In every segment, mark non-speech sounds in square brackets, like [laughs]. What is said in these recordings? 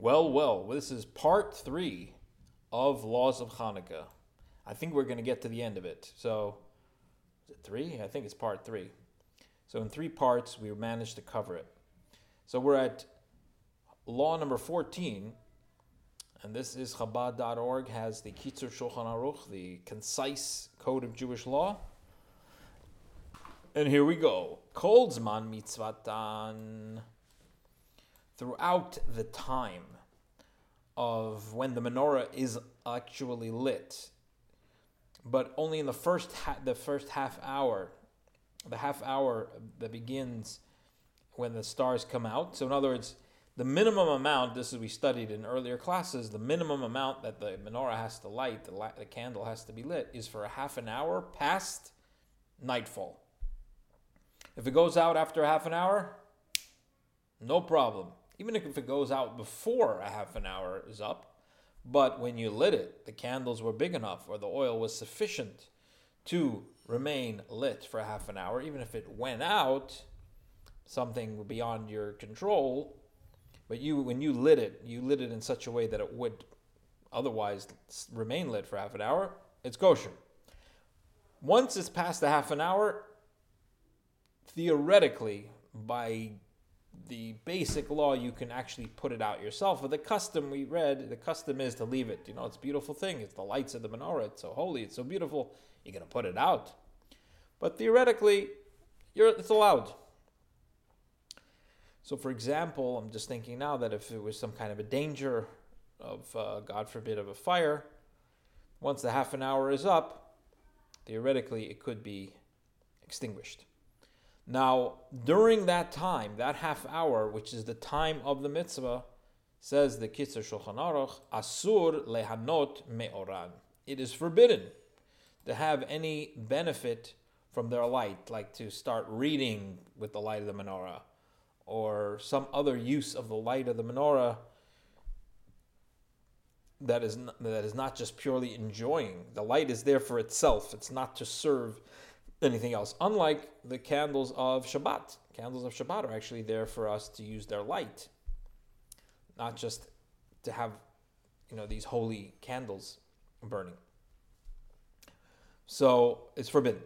Well, well, this is part three of Laws of Hanukkah. I think we're going to get to the end of it. So, is it three? I think it's part three. So, in three parts, we managed to cover it. So, we're at law number 14, and this is Chabad.org, has the Kitzur Shulchan Aruch, the concise code of Jewish law. And here we go. Kolzman mitzvatan throughout the time of when the menorah is actually lit, but only in the first ha- the first half hour, the half hour that begins when the stars come out. So in other words, the minimum amount, this is we studied in earlier classes, the minimum amount that the menorah has to light, the, la- the candle has to be lit, is for a half an hour past nightfall. If it goes out after half an hour, no problem even if it goes out before a half an hour is up. But when you lit it, the candles were big enough or the oil was sufficient to remain lit for half an hour, even if it went out, something beyond your control. But you, when you lit it, you lit it in such a way that it would otherwise remain lit for half an hour. It's kosher. Once it's past the half an hour, theoretically, by the basic law, you can actually put it out yourself. But the custom we read, the custom is to leave it. You know, it's a beautiful thing. It's the lights of the menorah. It's so holy. It's so beautiful. You're going to put it out. But theoretically, you're, it's allowed. So, for example, I'm just thinking now that if it was some kind of a danger of, uh, God forbid, of a fire, once the half an hour is up, theoretically it could be extinguished. Now, during that time, that half hour, which is the time of the mitzvah, says the Kitzur Shulchan Aruch, Asur lehanot me'oran. It is forbidden to have any benefit from their light, like to start reading with the light of the menorah, or some other use of the light of the menorah that is not, that is not just purely enjoying. The light is there for itself. It's not to serve anything else. Unlike the candles of Shabbat, candles of Shabbat are actually there for us to use their light, not just to have, you know, these holy candles burning. So it's forbidden.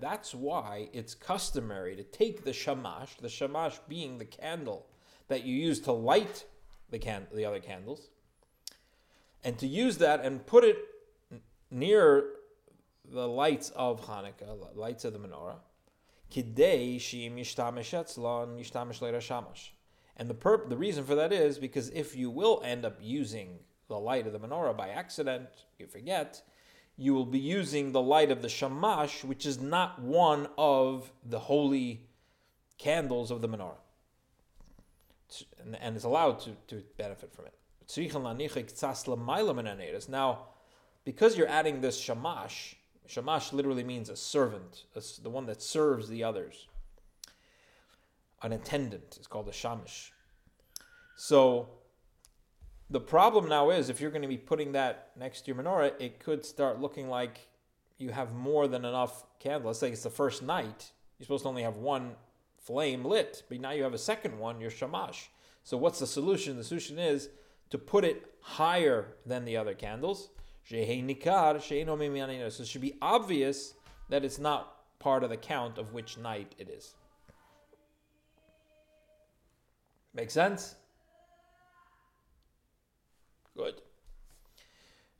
That's why it's customary to take the shamash, the shamash being the candle that you use to light the can the other candles, and to use that and put it near the lights of Hanukkah, lights of the menorah, kidei shim yishtamish etzlon yishtamish shamash. And the perp, the reason for that is because if you will end up using the light of the menorah by accident, you forget, you will be using the light of the shamash, which is not one of the holy candles of the menorah. And, and is allowed to, to benefit from it. Now, because you're adding this shamash, shamash literally means a servant, a, the one that serves the others. An attendant is called a shamish. So the problem now is if you're going to be putting that next to your menorah, it could start looking like you have more than enough candles. Let's say it's the first night. You're supposed to only have one flame lit, but now you have a second one, your shamash. So what's the solution? The solution is to put it higher than the other candles so it should be obvious that it's not part of the count of which night it is. Make sense? Good.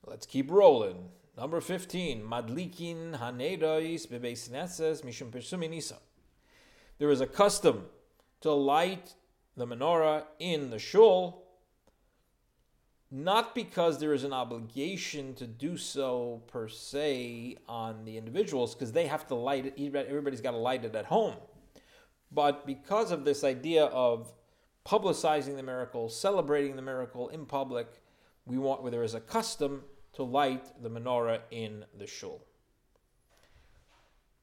Let's keep rolling. Number 15. Madlikin hanedois bebeisneses mishum persuminisa. There is a custom to light the menorah in the shul not because there is an obligation to do so per se on the individuals, because they have to light it, everybody's got to light it at home, but because of this idea of publicizing the miracle, celebrating the miracle in public, we want where there is a custom to light the menorah in the shul.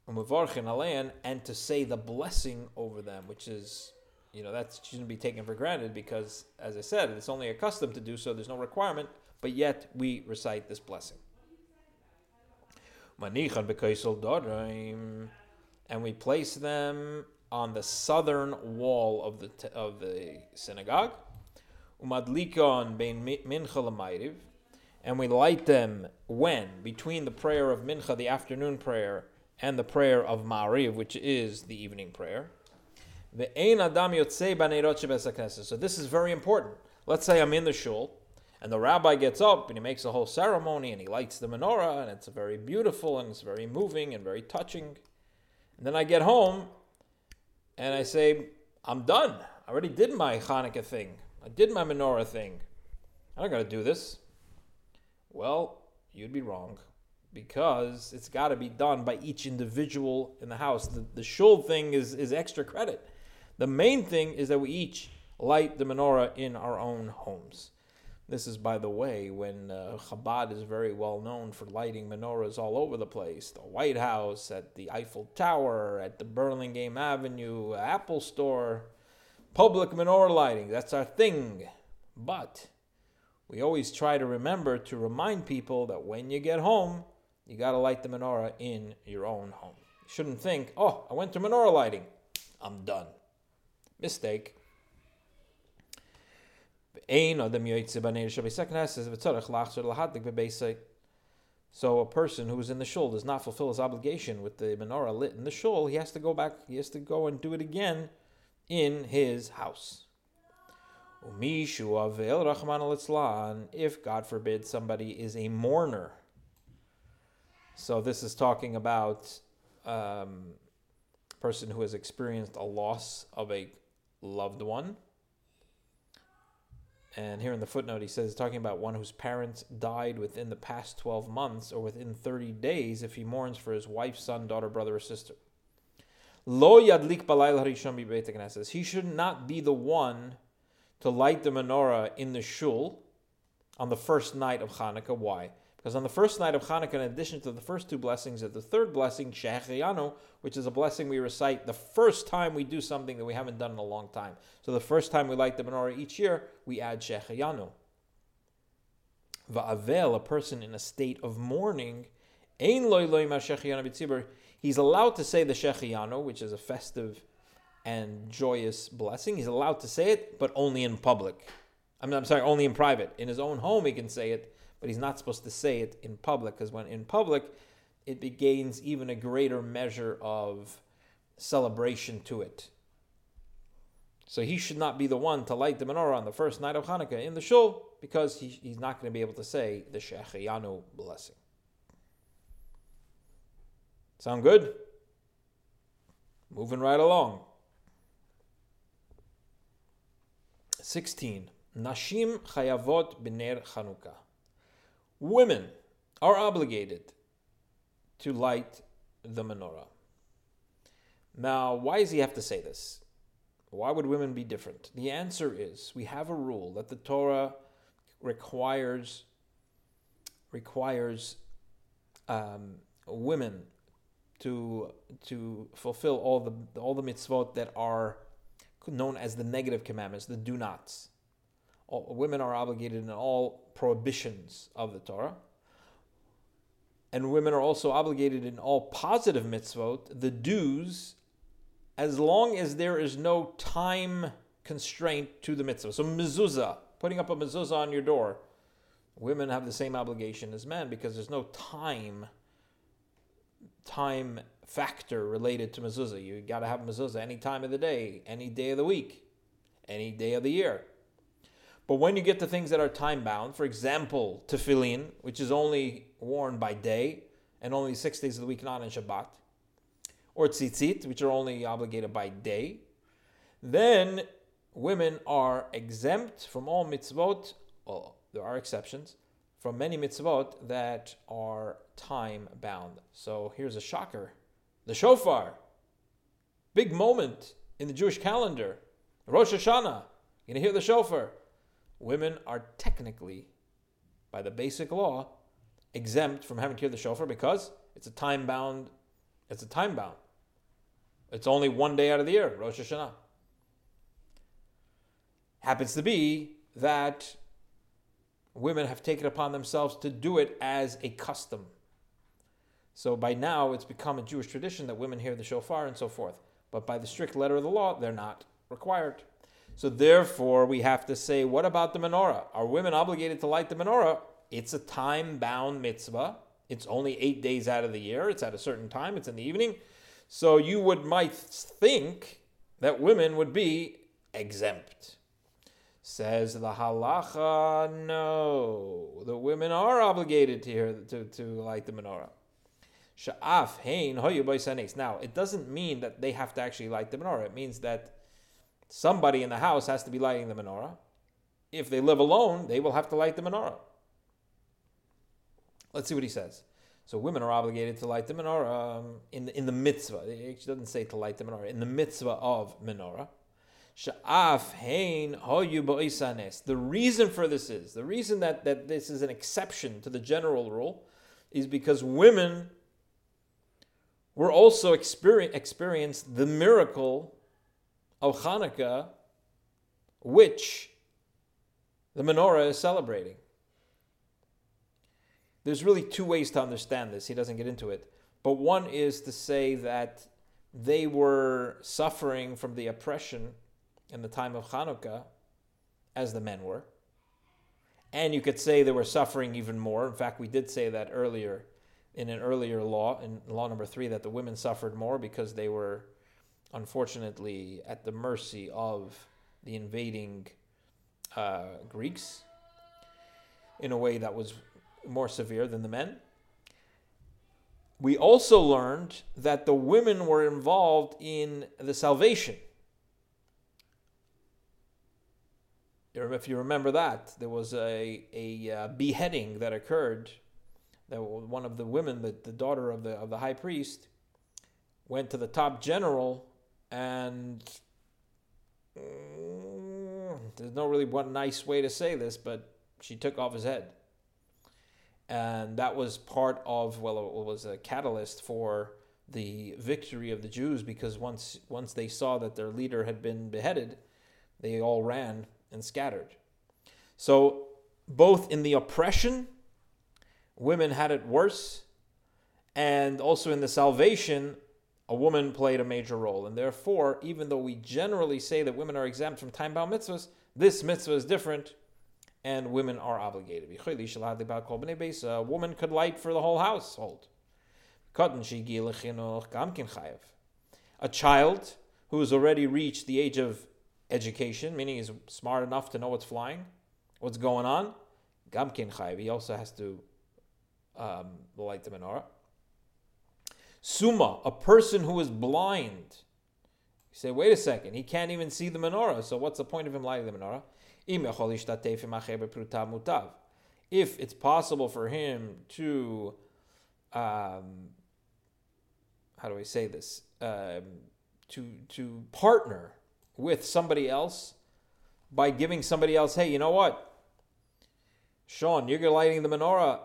And to say the blessing over them, which is you know that shouldn't be taken for granted because, as I said, it's only a custom to do so. There's no requirement, but yet we recite this blessing. And we place them on the southern wall of the of the synagogue. Umadlikon and we light them when between the prayer of mincha, the afternoon prayer, and the prayer of Ma'ariv, which is the evening prayer. The ein adam So this is very important. Let's say I'm in the shul, and the rabbi gets up and he makes a whole ceremony and he lights the menorah, and it's very beautiful and it's very moving and very touching. And then I get home and I say, I'm done. I already did my Hanukkah thing. I did my menorah thing. I don't got to do this. Well, you'd be wrong because it's got to be done by each individual in the house. The, the shul thing is, is extra credit. The main thing is that we each light the menorah in our own homes. This is, by the way, when uh, Chabad is very well known for lighting menorahs all over the place. The White House, at the Eiffel Tower, at the Burlingame Avenue Apple Store. Public menorah lighting, that's our thing. But we always try to remember to remind people that when you get home, you got to light the menorah in your own home. You shouldn't think, oh, I went to menorah lighting. I'm done. Mistake. So a person who is in the shul does not fulfill his obligation with the menorah lit in the shul. He has to go back. He has to go and do it again in his house. If God forbid somebody is a mourner. So this is talking about um, a person who has experienced a loss of a loved one and here in the footnote, he says, talking about one whose parents died within the past 12 months or within 30 days if he mourns for his wife, son, daughter, brother, or sister. Lo yadlik balayl says he should not be the one to light the menorah in the shul on the first night of Hanukkah. Why? Because on the first night of Hanukkah, in addition to the first two blessings, is the third blessing, Shehecheyanu, which is a blessing we recite the first time we do something that we haven't done in a long time. So the first time we light the menorah each year, we add Shehecheyanu. Va'avel, a person in a state of mourning, Ein he's allowed to say the Shehecheyanu, which is a festive and joyous blessing. He's allowed to say it, but only in public. I mean, I'm sorry, only in private. In his own home, he can say it but he's not supposed to say it in public because when in public, it gains even a greater measure of celebration to it. So he should not be the one to light the menorah on the first night of Hanukkah in the shul because he, he's not going to be able to say the Shehecheyanu blessing. Sound good? Moving right along. 16. Nashim chayavot b'ner Chanukah women are obligated to light the menorah. Now, why does he have to say this? Why would women be different? The answer is we have a rule that the Torah requires requires um, women to to fulfill all the all the mitzvot that are known as the negative commandments, the do nots. All, women are obligated in all prohibitions of the Torah. And women are also obligated in all positive mitzvot, the dues, as long as there is no time constraint to the mitzvah. So mezuzah, putting up a mezuzah on your door, women have the same obligation as men because there's no time time factor related to mezuzah. You got to have mezuzah any time of the day, any day of the week, any day of the year. But when you get to things that are time bound, for example, tefillin, which is only worn by day and only six days of the week, not on Shabbat, or tzitzit, which are only obligated by day, then women are exempt from all mitzvot. Well, there are exceptions from many mitzvot that are time bound. So here's a shocker the shofar, big moment in the Jewish calendar, Rosh Hashanah. You're going to hear the shofar women are technically, by the basic law, exempt from having to hear the shofar because it's a time bound. It's a time bound. It's only one day out of the year, Rosh Hashanah. Happens to be that women have taken upon themselves to do it as a custom. So by now, it's become a Jewish tradition that women hear the shofar and so forth. but by the strict letter of the law, they're not required. So therefore, we have to say, what about the menorah? Are women obligated to light the menorah? It's a time-bound mitzvah. It's only eight days out of the year. It's at a certain time. It's in the evening. So you would might think that women would be exempt. Says the halacha, no, the women are obligated to hear, to, to light the menorah. Sha'af hein Now, it doesn't mean that they have to actually light the menorah. It means that somebody in the house has to be lighting the menorah. If they live alone, they will have to light the menorah. Let's see what he says. So women are obligated to light the menorah um, in the, in the mitzvah. It doesn't say to light the menorah in the mitzvah of menorah. The reason for this is the reason that, that this is an exception to the general rule is because women were also experience, experienced the miracle of Hanukkah, which the menorah is celebrating. There's really two ways to understand this. He doesn't get into it. But one is to say that they were suffering from the oppression in the time of Hanukkah, as the men were. And you could say they were suffering even more. In fact, we did say that earlier in an earlier law, in law number three, that the women suffered more because they were unfortunately at the mercy of the invading uh, Greeks in a way that was more severe than the men. We also learned that the women were involved in the salvation if you remember that, there was a, a uh, beheading that occurred. That one of the women, the, the daughter of the of the high priest, went to the top general, and mm, there's no really one nice way to say this, but she took off his head, and that was part of well, it was a catalyst for the victory of the Jews because once once they saw that their leader had been beheaded, they all ran and scattered. So, both in the oppression, women had it worse, and also in the salvation, a woman played a major role. And therefore, even though we generally say that women are exempt from time bound mitzvahs, this mitzvah is different, and women are obligated. A woman could light for the whole household. A child who has already reached the age of education, meaning he's smart enough to know what's flying, what's going on. Gamkin. He also has to um, light the menorah. Suma, a person who is blind. You say, wait a second, he can't even see the menorah. So what's the point of him lighting the menorah? If it's possible for him to, um, how do I say this, um, to to partner with somebody else by giving somebody else, hey, you know what? Sean, you're lighting the menorah.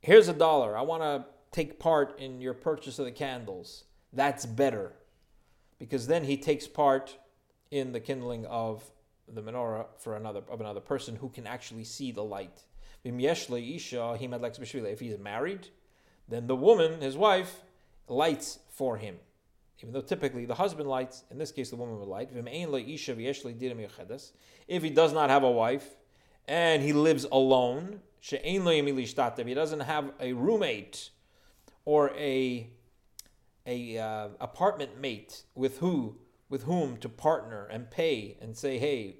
Here's a dollar. I want to take part in your purchase of the candles. That's better. Because then he takes part in the kindling of the menorah for another of another person who can actually see the light. If he's married, then the woman, his wife, lights for him even though typically the husband lights, in this case the woman would light. If he does not have a wife and he lives alone, if he doesn't have a roommate or a a uh, apartment mate with who with whom to partner and pay and say, hey,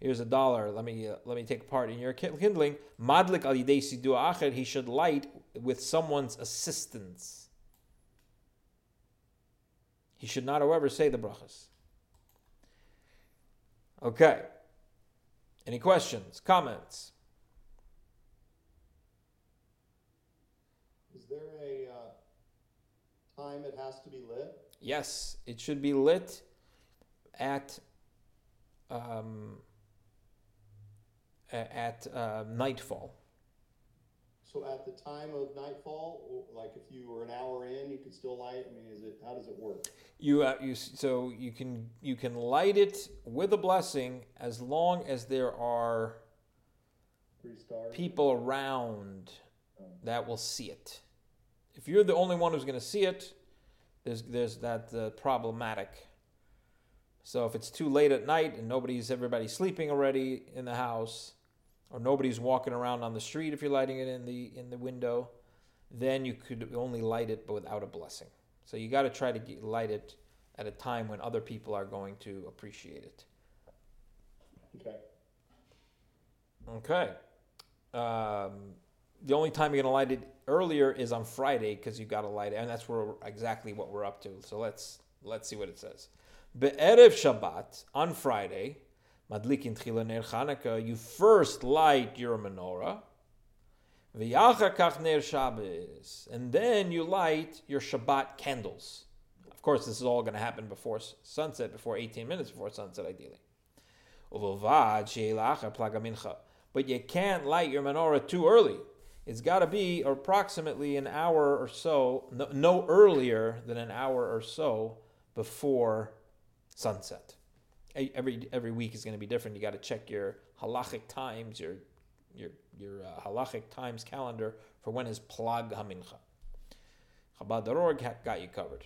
here's a dollar. Let me uh, let me take part in your kindling. Madlik al He should light with someone's assistance. He should not, however, say the brachas. Okay. Any questions, comments? Is there a uh, time it has to be lit? Yes, it should be lit at um, at uh, nightfall. So at the time of nightfall, like if you were an hour in, you could still light. I mean, is it how does it work? You uh, you so you can you can light it with a blessing as long as there are people around oh. that will see it. You're the only one who's going to see it, There's there's that uh, problematic. So if it's too late at night and nobody's everybody's sleeping already in the house, or nobody's walking around on the street if you're lighting it in the in the window, then you could only light it but without a blessing. So you got to try to get, light it at a time when other people are going to appreciate it. Okay. Okay. Um, the only time you're gonna light it earlier is on Friday because you got to light it, and that's where exactly what we're up to. So let's let's see what it says. Be'erev Shabbat on Friday, madlikin tchila ner Chanukah. You first light your menorah. V'yachar kach ner Shabbos, and then you light your Shabbat candles. Of course, this is all going to happen before sunset, before 18 minutes before sunset, ideally. But you can't light your menorah too early. It's got to be approximately an hour or so, no, no earlier than an hour or so before sunset. Every every week is going to be different. You got to check your halachic times, your your your uh, halachic times calendar for when is plag hamincha. Chabad.org got you covered.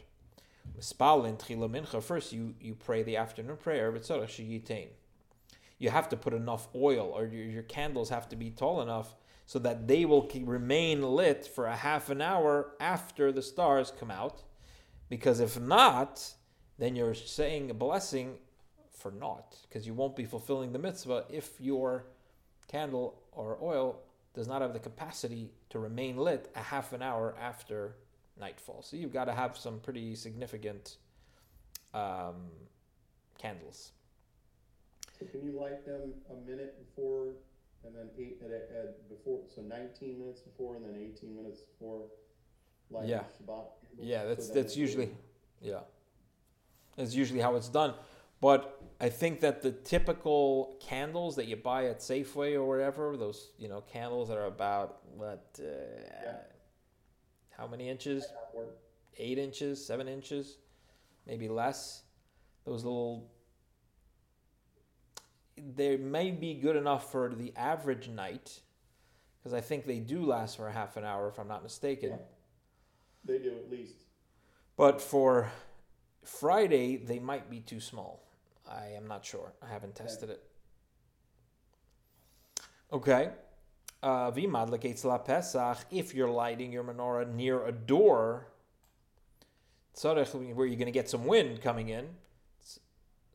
First, you, you pray the afternoon prayer, you have to put enough oil, or your, your candles have to be tall enough so that they will remain lit for a half an hour after the stars come out. Because if not, then you're saying a blessing for naught, because you won't be fulfilling the mitzvah if your candle or oil does not have the capacity to remain lit a half an hour after nightfall. So you've got to have some pretty significant um, candles. So can you light them a minute before and then eight at, at before? So 19 minutes before and then 18 minutes before lighting yeah. Shabbat. Yeah, that's so that's usually yeah. That's usually how it's done. But I think that the typical candles that you buy at Safeway or wherever, those you know candles that are about what, uh, yeah. how many inches? Eight inches, seven inches, maybe less. Those little, they may be good enough for the average night, because I think they do last for a half an hour, if I'm not mistaken. Yeah. They do at least. But for Friday, they might be too small. I am not sure. I haven't tested it. Okay. Uh, if you're lighting your menorah near a door, where you're going to get some wind coming in,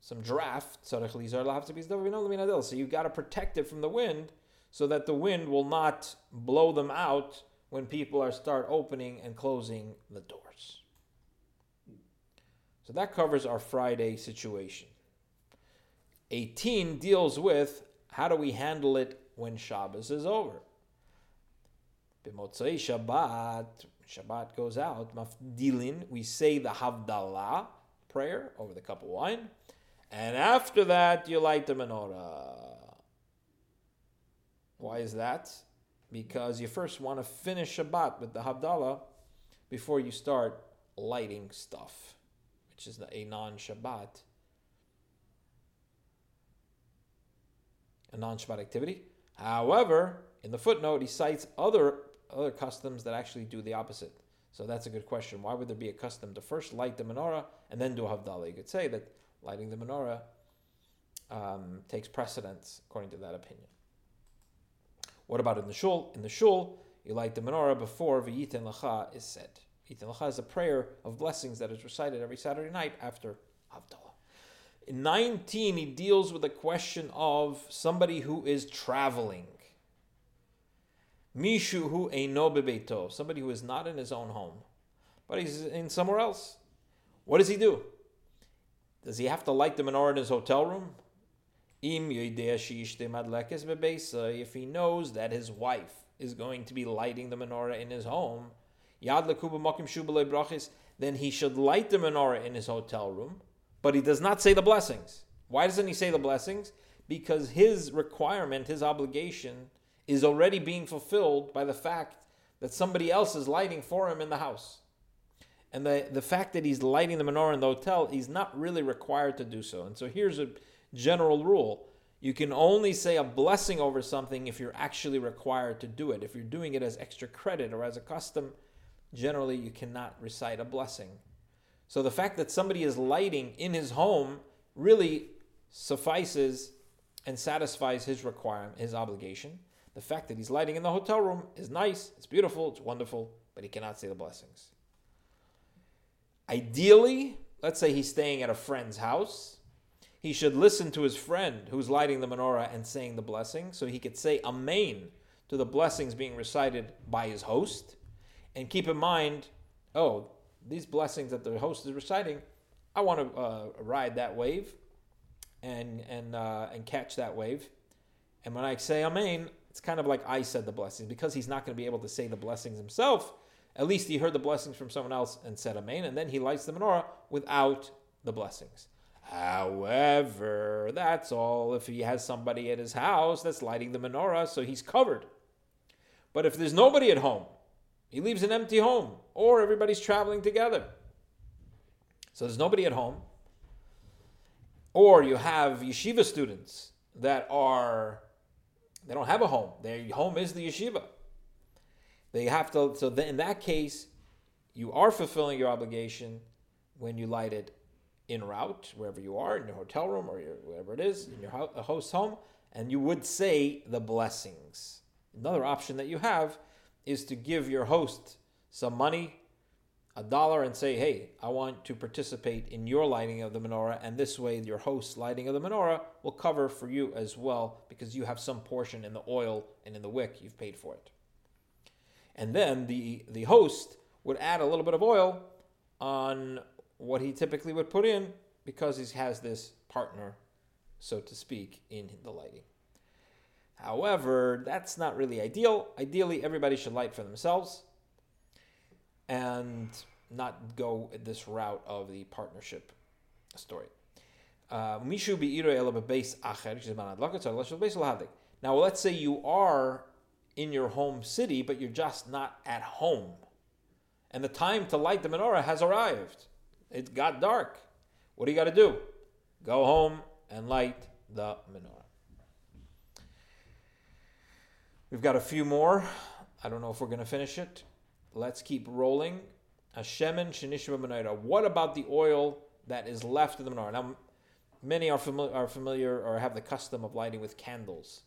some draft, so you've got to protect it from the wind so that the wind will not blow them out when people are start opening and closing the doors. So that covers our Friday situation. 18 deals with how do we handle it when Shabbos is over. B'motzei Shabbat, Shabbat goes out, mafdilin, we say the Havdalah prayer over the cup of wine, and after that you light the menorah. Why is that? Because you first want to finish Shabbat with the Havdalah before you start lighting stuff, which is a non Shabbat a non-Shabbat activity. However, in the footnote, he cites other other customs that actually do the opposite. So that's a good question. Why would there be a custom to first light the menorah and then do a havdalah? You could say that lighting the menorah um, takes precedence according to that opinion. What about in the shul? In the shul, you light the menorah before v'yiten lacha is said. V'yiten lacha is a prayer of blessings that is recited every Saturday night after havdalah. In 19, he deals with the question of somebody who is traveling. Mishu hu eino bebeito, somebody who is not in his own home, but he's in somewhere else. What does he do? Does he have to light the menorah in his hotel room? If he knows that his wife is going to be lighting the menorah in his home, then he should light the menorah in his hotel room but he does not say the blessings. Why doesn't he say the blessings? Because his requirement, his obligation, is already being fulfilled by the fact that somebody else is lighting for him in the house. And the, the fact that he's lighting the menorah in the hotel, he's not really required to do so. And so here's a general rule you can only say a blessing over something if you're actually required to do it. If you're doing it as extra credit or as a custom, generally you cannot recite a blessing So the fact that somebody is lighting in his home really suffices and satisfies his requirement, his obligation. The fact that he's lighting in the hotel room is nice, it's beautiful, it's wonderful, but he cannot say the blessings. Ideally, let's say he's staying at a friend's house, he should listen to his friend who's lighting the menorah and saying the blessing so he could say amen to the blessings being recited by his host. And keep in mind, oh, these blessings that the host is reciting, I want to uh, ride that wave and and uh, and catch that wave. And when I say amen, it's kind of like I said the blessings because he's not going to be able to say the blessings himself. At least he heard the blessings from someone else and said amen, and then he lights the menorah without the blessings. However, that's all if he has somebody at his house that's lighting the menorah, so he's covered. But if there's nobody at home, he leaves an empty home, or everybody's traveling together. So there's nobody at home. Or you have yeshiva students that are, they don't have a home. Their home is the yeshiva. They have to, so in that case, you are fulfilling your obligation when you light it in route, wherever you are, in your hotel room or your, wherever it is, in your host home, and you would say the blessings. Another option that you have is to give your host some money, a dollar, and say, hey, I want to participate in your lighting of the menorah, and this way your host's lighting of the menorah will cover for you as well because you have some portion in the oil and in the wick, you've paid for it. And then the, the host would add a little bit of oil on what he typically would put in because he has this partner, so to speak, in the lighting. However, that's not really ideal. Ideally, everybody should light for themselves and not go this route of the partnership story. Uh, now, let's say you are in your home city, but you're just not at home. And the time to light the menorah has arrived. It got dark. What do you got to do? Go home and light the menorah. We've got a few more. I don't know if we're going to finish it. Let's keep rolling. Hashemen shenishba menorah. What about the oil that is left in the menorah? Now, many are are familiar or have the custom of lighting with candles.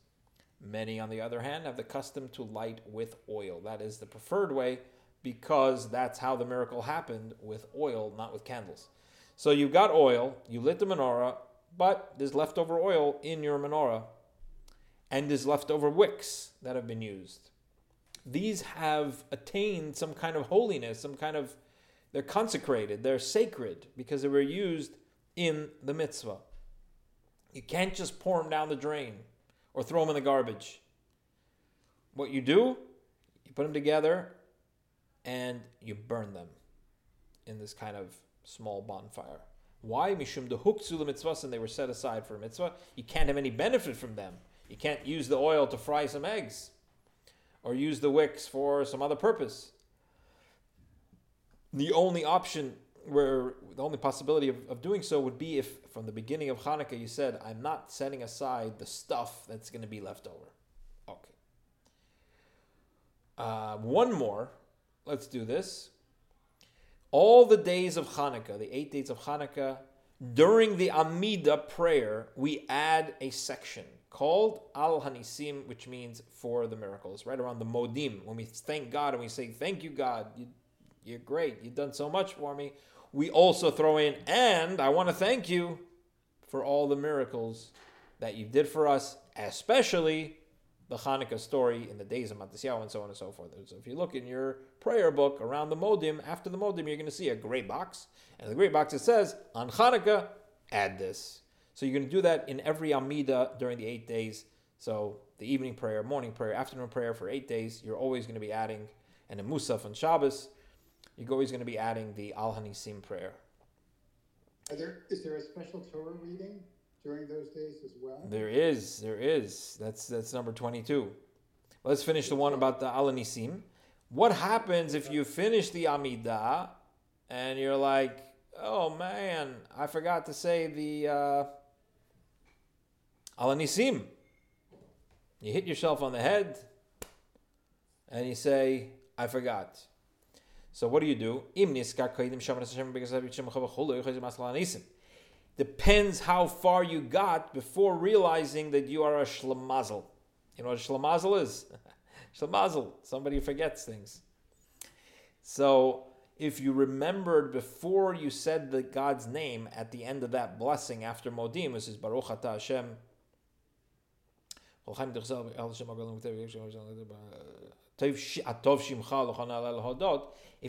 Many, on the other hand, have the custom to light with oil. That is the preferred way because that's how the miracle happened with oil, not with candles. So you've got oil, you lit the menorah, but there's leftover oil in your menorah and there's leftover wicks that have been used. These have attained some kind of holiness, some kind of, they're consecrated, they're sacred because they were used in the mitzvah. You can't just pour them down the drain or throw them in the garbage. What you do, you put them together and you burn them in this kind of small bonfire. Why? Mishum the hukzu mitzvahs, and they were set aside for a mitzvah. You can't have any benefit from them. You can't use the oil to fry some eggs or use the wicks for some other purpose. The only option where the only possibility of, of doing so would be if from the beginning of Hanukkah you said, I'm not setting aside the stuff that's going to be left over. Okay. Uh, one more. Let's do this. All the days of Hanukkah, the eight days of Hanukkah, during the Amida prayer, we add a section called Al Hanisim, which means for the miracles, right around the Modim. When we thank God and we say, Thank you, God, you, you're great, you've done so much for me, we also throw in, and I want to thank you for all the miracles that you did for us, especially the Hanukkah story in the days of Matisyahu and so on and so forth. So if you look in your prayer book around the Modim, after the Modim, you're going to see a gray box. And the gray box, it says, on Hanukkah, add this. So you're going to do that in every Amida during the eight days. So the evening prayer, morning prayer, afternoon prayer for eight days, you're always going to be adding, and in Musaf and Shabbos, you're always going to be adding the Al Hanisim prayer. Are there, is there a special Torah reading during those days as well? There is, there is. That's that's number 22. Let's finish the one about the Al Hanisim. What happens if you finish the Amidah and you're like, oh man, I forgot to say the. Uh, Al Hanisim. You hit yourself on the head and you say, I forgot. So what do you do? Depends how far you got before realizing that you are a shlemazel. You know what a shlemazel is? [laughs] shlemazel, somebody forgets things. So if you remembered before you said the God's name at the end of that blessing after Modim, which is Baruch Ata Hashem. If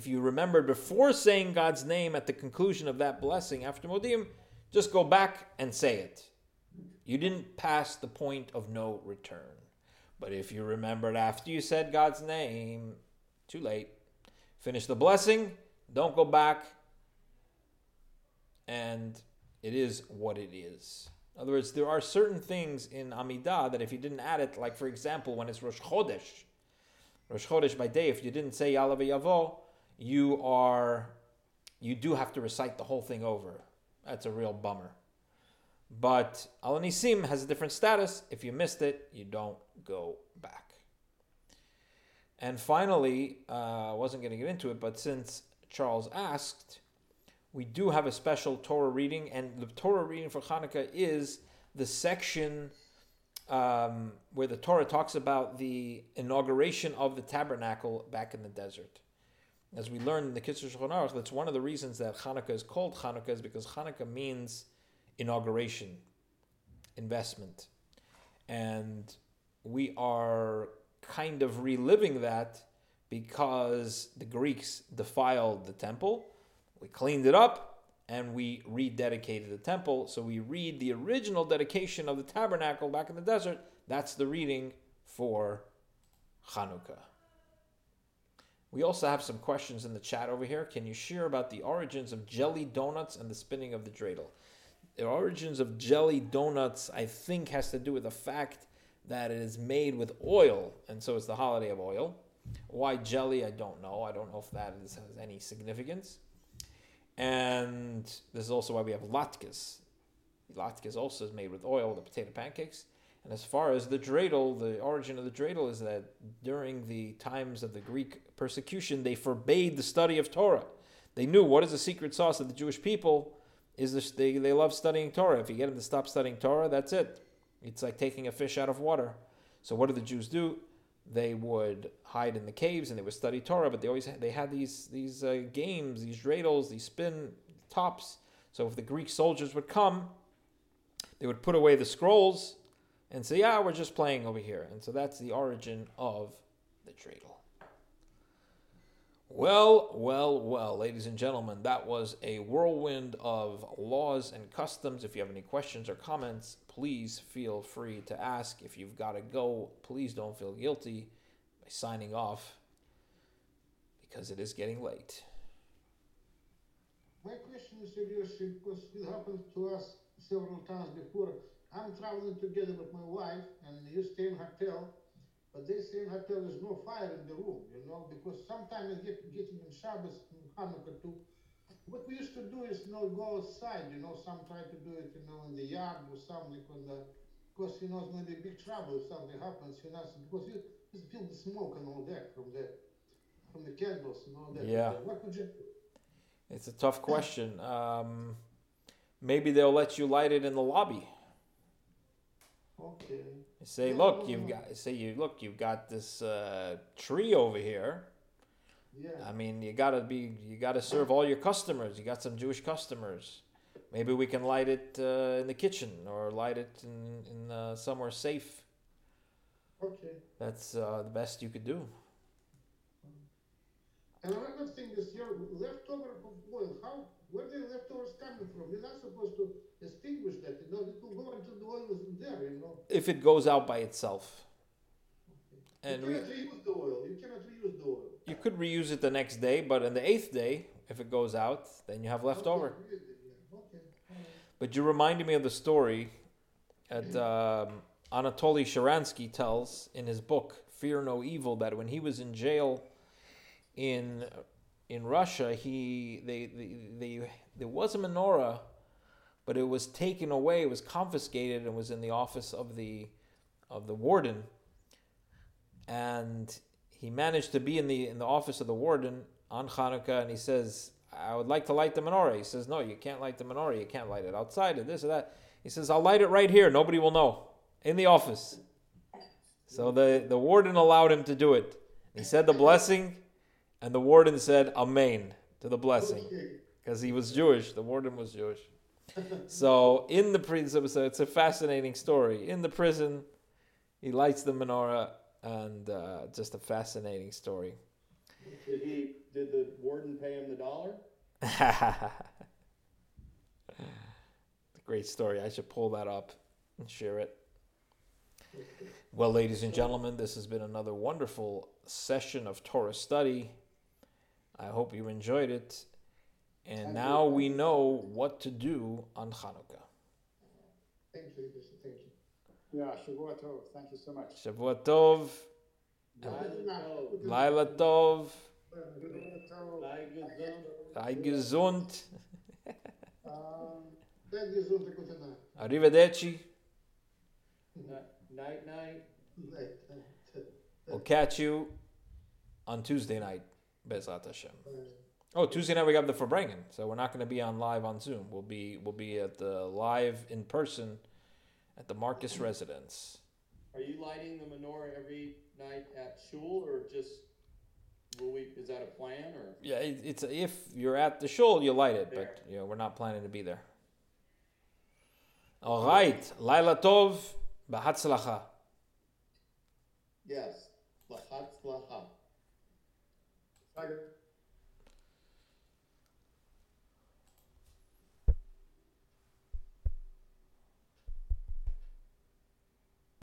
you remembered before saying God's name at the conclusion of that blessing after Modim, just go back and say it. You didn't pass the point of no return. But if you remembered after you said God's name, too late. Finish the blessing, don't go back, and it is what it is. In other words, there are certain things in Amidah that if you didn't add it, like for example, when it's Rosh Chodesh, Rosh Chodesh by day, if you didn't say Yalav Yavo, you are you do have to recite the whole thing over. That's a real bummer. But Al Nisim has a different status. If you missed it, you don't go back. And finally, uh, I wasn't going to get into it, but since Charles asked, we do have a special Torah reading, and the Torah reading for Hanukkah is the section um, where the Torah talks about the inauguration of the tabernacle back in the desert. As we learned in the Kitzur Shulchan Aruch, that's one of the reasons that Hanukkah is called Hanukkah, is because Hanukkah means inauguration, investment. And we are kind of reliving that because the Greeks defiled the temple. We cleaned it up and we rededicated the temple. So we read the original dedication of the tabernacle back in the desert. That's the reading for Hanukkah. We also have some questions in the chat over here. Can you share about the origins of jelly donuts and the spinning of the dreidel? The origins of jelly donuts, I think, has to do with the fact that it is made with oil, and so it's the holiday of oil. Why jelly? I don't know. I don't know if that is, has any significance. And this is also why we have latkes. Latkes also is made with oil, the potato pancakes. And as far as the dreidel, the origin of the dreidel is that during the times of the Greek persecution, they forbade the study of Torah. They knew what is the secret sauce of the Jewish people is this, they, they love studying Torah. If you get them to stop studying Torah, that's it. It's like taking a fish out of water. So what do the Jews do? They would hide in the caves and they would study Torah, but they always had, they had these these uh, games, these dreidels, these spin tops. So if the Greek soldiers would come, they would put away the scrolls and say, yeah, we're just playing over here. And so that's the origin of the dreidel. Well, well, well, ladies and gentlemen, that was a whirlwind of laws and customs. If you have any questions or comments, please feel free to ask. If you've got to go, please don't feel guilty by signing off because it is getting late. My question is serious because it happened to us several times before. I'm traveling together with my wife and you stay in hotel, but they stay in hotel, there's no fire in the room, you know, because sometimes I get getting in Shabbos and Hanukkah too. What we used to do is, you know, go outside, you know, some try to do it, you know, in the yard or something, on the, because, you know, it's going to be big trouble if something happens, you know, because you, you feel the smoke and all that from the, from the candles and all that. Yeah. What would you do? It's a tough question. Um, maybe they'll let you light it in the lobby. Okay. Say, look, you've got. Say, you look, you've got this uh, tree over here. Yeah. I mean, you gotta be, you gotta serve all your customers. You got some Jewish customers. Maybe we can light it uh, in the kitchen or light it in, in uh, somewhere safe. Okay. That's uh, the best you could do. And another thing is your leftover of oil. How where the leftovers coming from? You're not supposed to extinguish that. You know, it will go into the oil isn't there. You know. If it goes out by itself, and you cannot reuse the oil. You cannot reuse the oil. you could reuse it the next day, but on the eighth day, if it goes out, then you have left over. Okay. Okay. But you reminded me of the story that um, Anatoly Sharansky tells in his book "Fear No Evil" that when he was in jail in in Russia, he they, they, they there was a menorah, but it was taken away. It was confiscated and was in the office of the of the warden. And he managed to be in the in the office of the warden on Hanukkah, and he says, "I would like to light the menorah." He says, "No, you can't light the menorah. You can't light it outside, or this or that." He says, "I'll light it right here. Nobody will know in the office." So the the warden allowed him to do it. He said the blessing, and the warden said Amen to the blessing because he was Jewish. The warden was Jewish. So in the prison, so it's a fascinating story. In the prison, he lights the menorah, and uh, just a fascinating story. Did he, did the warden pay him the dollar? [laughs] Great story. I should pull that up and share it. Well, ladies and gentlemen, this has been another wonderful session of Torah study. I hope you enjoyed it. And now we know what to do on Hanukkah. Thank you, Bishop, thank you. Yeah, Shavua Tov. Thank you so much. Shavua Tov, Laila Laila Tov. Tov, Sei sei gesund. gesund, Um, Thank you, Zunta Kutana. arrivederci. Night, night. We'll catch you on Tuesday night, Bezat Hashem. Oh, Tuesday night we got the Farbrengen, so we're not going to be on live on Zoom. We'll be we'll be at the live in person at the Marcus residence. Are you lighting the menorah every night at shul, or just will we? Is that a plan, or? Yeah, it, it's if you're at the shul, you light it, but you know we're not planning to be there. All right, Laila Tov, Bahatzlacha. Yes, Bahatzlacha. Tiger.